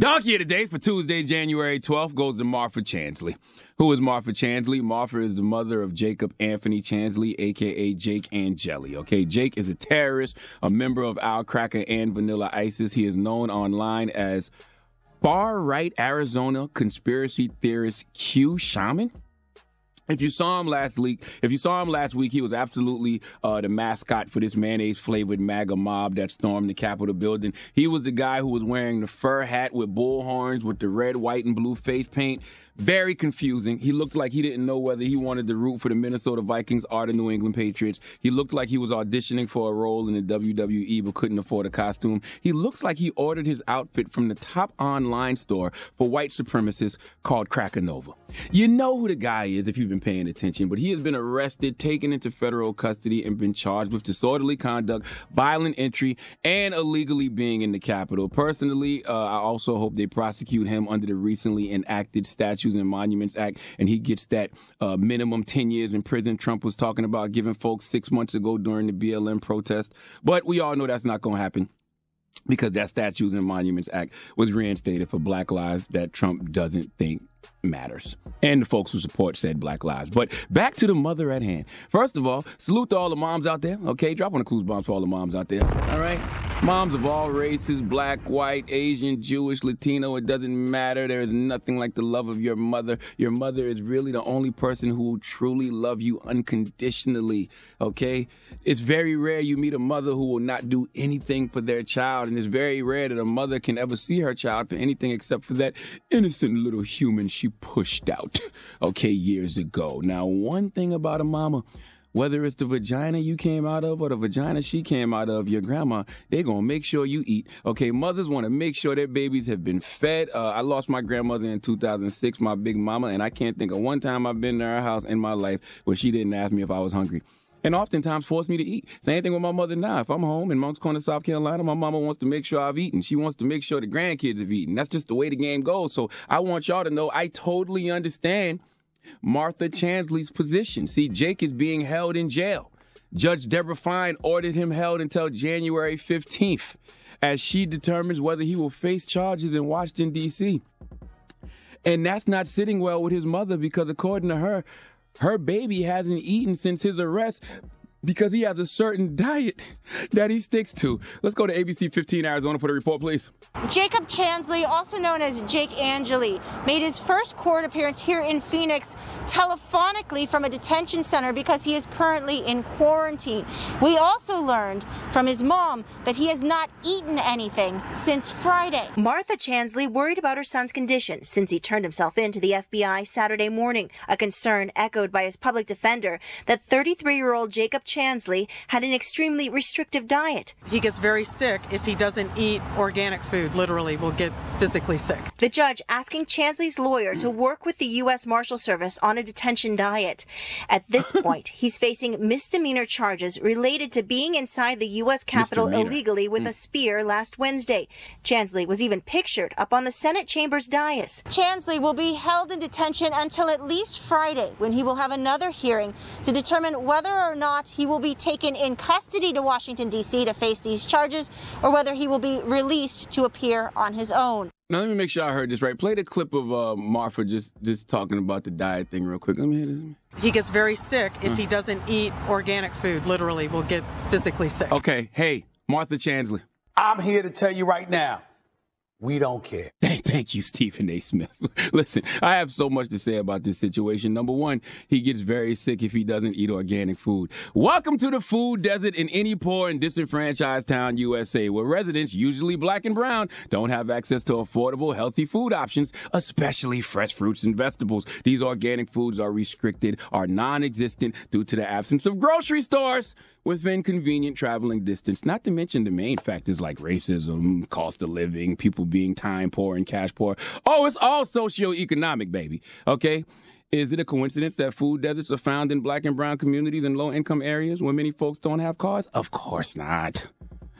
Donkey of the day for Tuesday, January 12th goes to Martha Chansley. Who is Martha Chansley? Martha is the mother of Jacob Anthony Chansley, aka Jake and Angeli. Okay, Jake is a terrorist, a member of Al Cracker and Vanilla ISIS. He is known online as far right Arizona conspiracy theorist Q Shaman. If you saw him last week, if you saw him last week, he was absolutely uh, the mascot for this mayonnaise flavored MAGA mob that stormed the Capitol building. He was the guy who was wearing the fur hat with bull horns with the red, white, and blue face paint. Very confusing. He looked like he didn't know whether he wanted to root for the Minnesota Vikings or the New England Patriots. He looked like he was auditioning for a role in the WWE but couldn't afford a costume. He looks like he ordered his outfit from the top online store for white supremacists called Cracker Nova. You know who the guy is if you've been paying attention, but he has been arrested, taken into federal custody, and been charged with disorderly conduct, violent entry, and illegally being in the Capitol. Personally, uh, I also hope they prosecute him under the recently enacted Statues and Monuments Act, and he gets that uh, minimum 10 years in prison Trump was talking about giving folks six months ago during the BLM protest. But we all know that's not going to happen because that Statues and Monuments Act was reinstated for black lives that Trump doesn't think matters. And the folks who support said black lives. But back to the mother at hand. First of all, salute to all the moms out there. Okay, drop on the clues bombs for all the moms out there. All right? Moms of all races, black, white, Asian, Jewish, Latino, it doesn't matter. There is nothing like the love of your mother. Your mother is really the only person who will truly love you unconditionally. Okay? It's very rare you meet a mother who will not do anything for their child. And it's very rare that a mother can ever see her child for anything except for that innocent little human she pushed out, okay, years ago. Now, one thing about a mama, whether it's the vagina you came out of or the vagina she came out of, your grandma, they're going to make sure you eat. Okay, mothers want to make sure their babies have been fed. Uh, I lost my grandmother in 2006, my big mama, and I can't think of one time I've been to her house in my life where she didn't ask me if I was hungry and oftentimes force me to eat. Same thing with my mother now. If I'm home in Moncks Corner, South Carolina, my mama wants to make sure I've eaten. She wants to make sure the grandkids have eaten. That's just the way the game goes. So I want y'all to know I totally understand Martha Chansley's position. See, Jake is being held in jail. Judge Deborah Fine ordered him held until January 15th as she determines whether he will face charges in Washington, D.C. And that's not sitting well with his mother because, according to her, her baby hasn't eaten since his arrest because he has a certain diet that he sticks to. Let's go to ABC 15 Arizona for the report, please. Jacob Chansley, also known as Jake Angeli, made his first court appearance here in Phoenix telephonically from a detention center because he is currently in quarantine. We also learned from his mom that he has not eaten anything since Friday. Martha Chansley worried about her son's condition since he turned himself in to the FBI Saturday morning, a concern echoed by his public defender that 33 year old Jacob Chansley had an extremely restrictive diet. He gets very sick if he doesn't eat organic food, literally, will get physically sick. The judge asking Chansley's lawyer to work with the U.S. Marshal Service on a detention diet. At this point, he's facing misdemeanor charges related to being inside the U.S. Capitol illegally with a hmm. spear last Wednesday. Chansley was even pictured up on the Senate chamber's dais. Chansley will be held in detention until at least Friday, when he will have another hearing to determine whether or not he will be taken in custody to Washington, D.C. to face these charges, or whether he will be released to appear on his own. Now let me make sure I heard this right. Play the clip of uh, Martha just just talking about the diet thing real quick. Let me hear this. He gets very sick if he doesn't eat organic food, literally, will get physically sick. Okay, hey, Martha Chansley. I'm here to tell you right now, we don't care. Hey, thank you, Stephen A. Smith. Listen, I have so much to say about this situation. Number one, he gets very sick if he doesn't eat organic food. Welcome to the food desert in any poor and disenfranchised town, USA, where residents, usually black and brown, don't have access to affordable, healthy food options, especially fresh fruits and vegetables. These organic foods are restricted, are non existent due to the absence of grocery stores within convenient traveling distance, not to mention the main factors like racism, cost of living, people being time poor and cash poor. Oh, it's all socioeconomic, baby. Okay? Is it a coincidence that food deserts are found in black and brown communities and low income areas where many folks don't have cars? Of course not.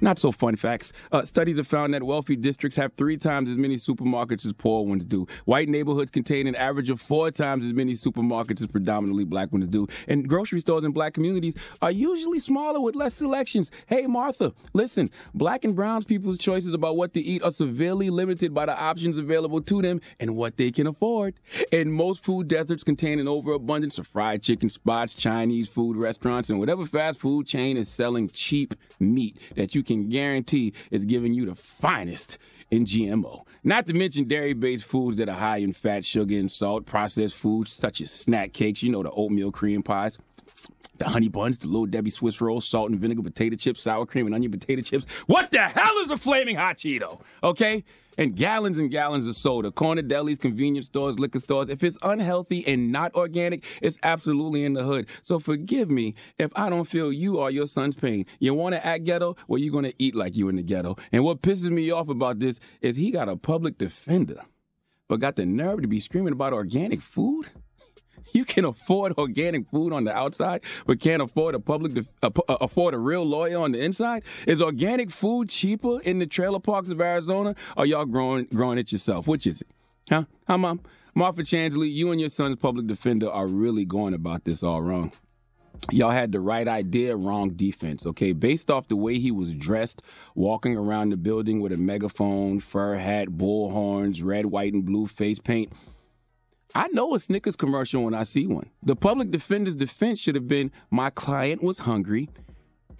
Not so fun facts. Uh, studies have found that wealthy districts have three times as many supermarkets as poor ones do. White neighborhoods contain an average of four times as many supermarkets as predominantly black ones do. And grocery stores in black communities are usually smaller with less selections. Hey, Martha, listen, black and brown people's choices about what to eat are severely limited by the options available to them and what they can afford. And most food deserts contain an overabundance of fried chicken spots, Chinese food restaurants, and whatever fast food chain is selling cheap meat that you can guarantee is giving you the finest in GMO. Not to mention dairy based foods that are high in fat, sugar, and salt, processed foods such as snack cakes, you know, the oatmeal cream pies. The honey buns, the little Debbie Swiss rolls, salt and vinegar potato chips, sour cream and onion potato chips. What the hell is a flaming hot Cheeto? Okay? And gallons and gallons of soda. Corner delis, convenience stores, liquor stores. If it's unhealthy and not organic, it's absolutely in the hood. So forgive me if I don't feel you or your son's pain. You want to act ghetto? Well, you're going to eat like you in the ghetto. And what pisses me off about this is he got a public defender, but got the nerve to be screaming about organic food? You can afford organic food on the outside, but can't afford a public def- afford a real lawyer on the inside. Is organic food cheaper in the trailer parks of Arizona, or y'all growing growing it yourself? Which is it? Huh? Huh, mom? Martha Chansley, you and your son's public defender are really going about this all wrong. Y'all had the right idea, wrong defense, okay? Based off the way he was dressed, walking around the building with a megaphone, fur hat, bull horns, red, white, and blue face paint. I know a Snickers commercial when I see one. The public defender's defense should have been my client was hungry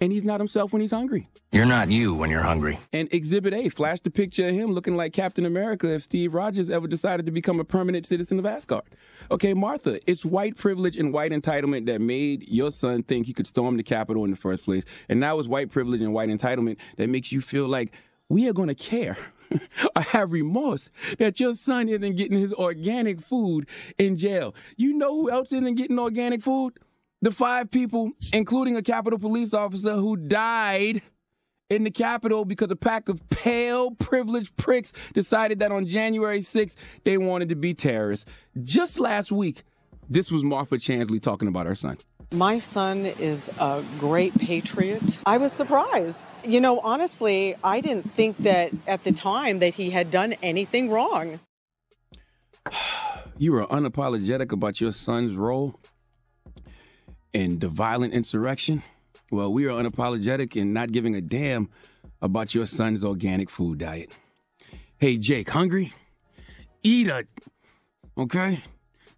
and he's not himself when he's hungry. You're not you when you're hungry. And Exhibit A flashed the picture of him looking like Captain America if Steve Rogers ever decided to become a permanent citizen of Asgard. Okay, Martha, it's white privilege and white entitlement that made your son think he could storm the Capitol in the first place. And now it's white privilege and white entitlement that makes you feel like we are going to care or have remorse that your son isn't getting his organic food in jail. You know who else isn't getting organic food? The five people, including a Capitol police officer who died in the Capitol because a pack of pale, privileged pricks decided that on January 6th they wanted to be terrorists. Just last week, this was Martha Chansley talking about her son. My son is a great patriot. I was surprised. You know, honestly, I didn't think that at the time that he had done anything wrong. You were unapologetic about your son's role in the violent insurrection. Well, we are unapologetic in not giving a damn about your son's organic food diet. Hey, Jake, hungry? Eat it, okay?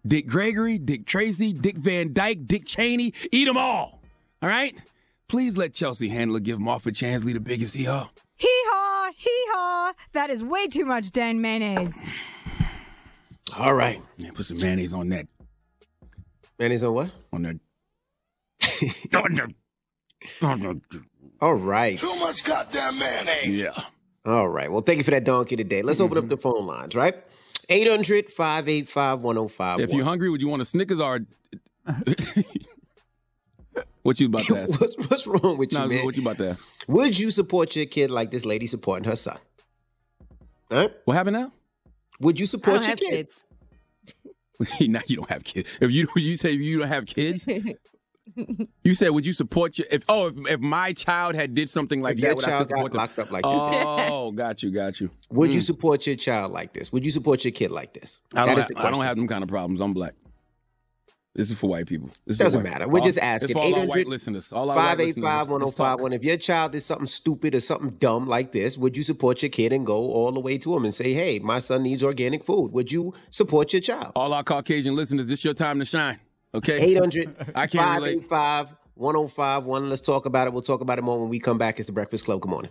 Dick Gregory, Dick Tracy, Dick Van Dyke, Dick Cheney, eat them all. All right? Please let Chelsea Handler give Martha Chansley the biggest hee haw. Hee haw, hee haw. That is way too much Dan mayonnaise. All right. Yeah, put some mayonnaise on that. Mayonnaise on what? On that. All right. Too much goddamn mayonnaise. Yeah. All right. Well, thank you for that donkey today. Let's mm-hmm. open up the phone lines, right? 800 585 1051. If you're hungry, would you want a Snickers or? what you about to ask? what's, what's wrong with you, No, man? what you about to ask? Would you support your kid like this lady supporting her son? Huh? What happened now? Would you I support don't your have kid? kids. now you don't have kids. If you you say you don't have kids, you said would you support your if oh if, if my child had did something like If that, your would child got them? locked up like this. Oh, got you, got you. Would you Mm. support your child like this? Would you support your kid like this? I That don't, is have, I don't have them kind of problems. I'm black. This is for white people. This Doesn't matter. We're all- just it's asking. for all our 800 white listeners. All our 585 1051. If your child is something stupid or something dumb like this, would you support your kid and go all the way to him and say, hey, my son needs organic food? Would you support your child? All our Caucasian listeners, this your time to shine. Okay. 800 I can't relate. 585 1051. Let's talk about it. We'll talk about it more when we come back. It's the Breakfast Club. Good morning.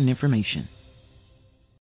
important information.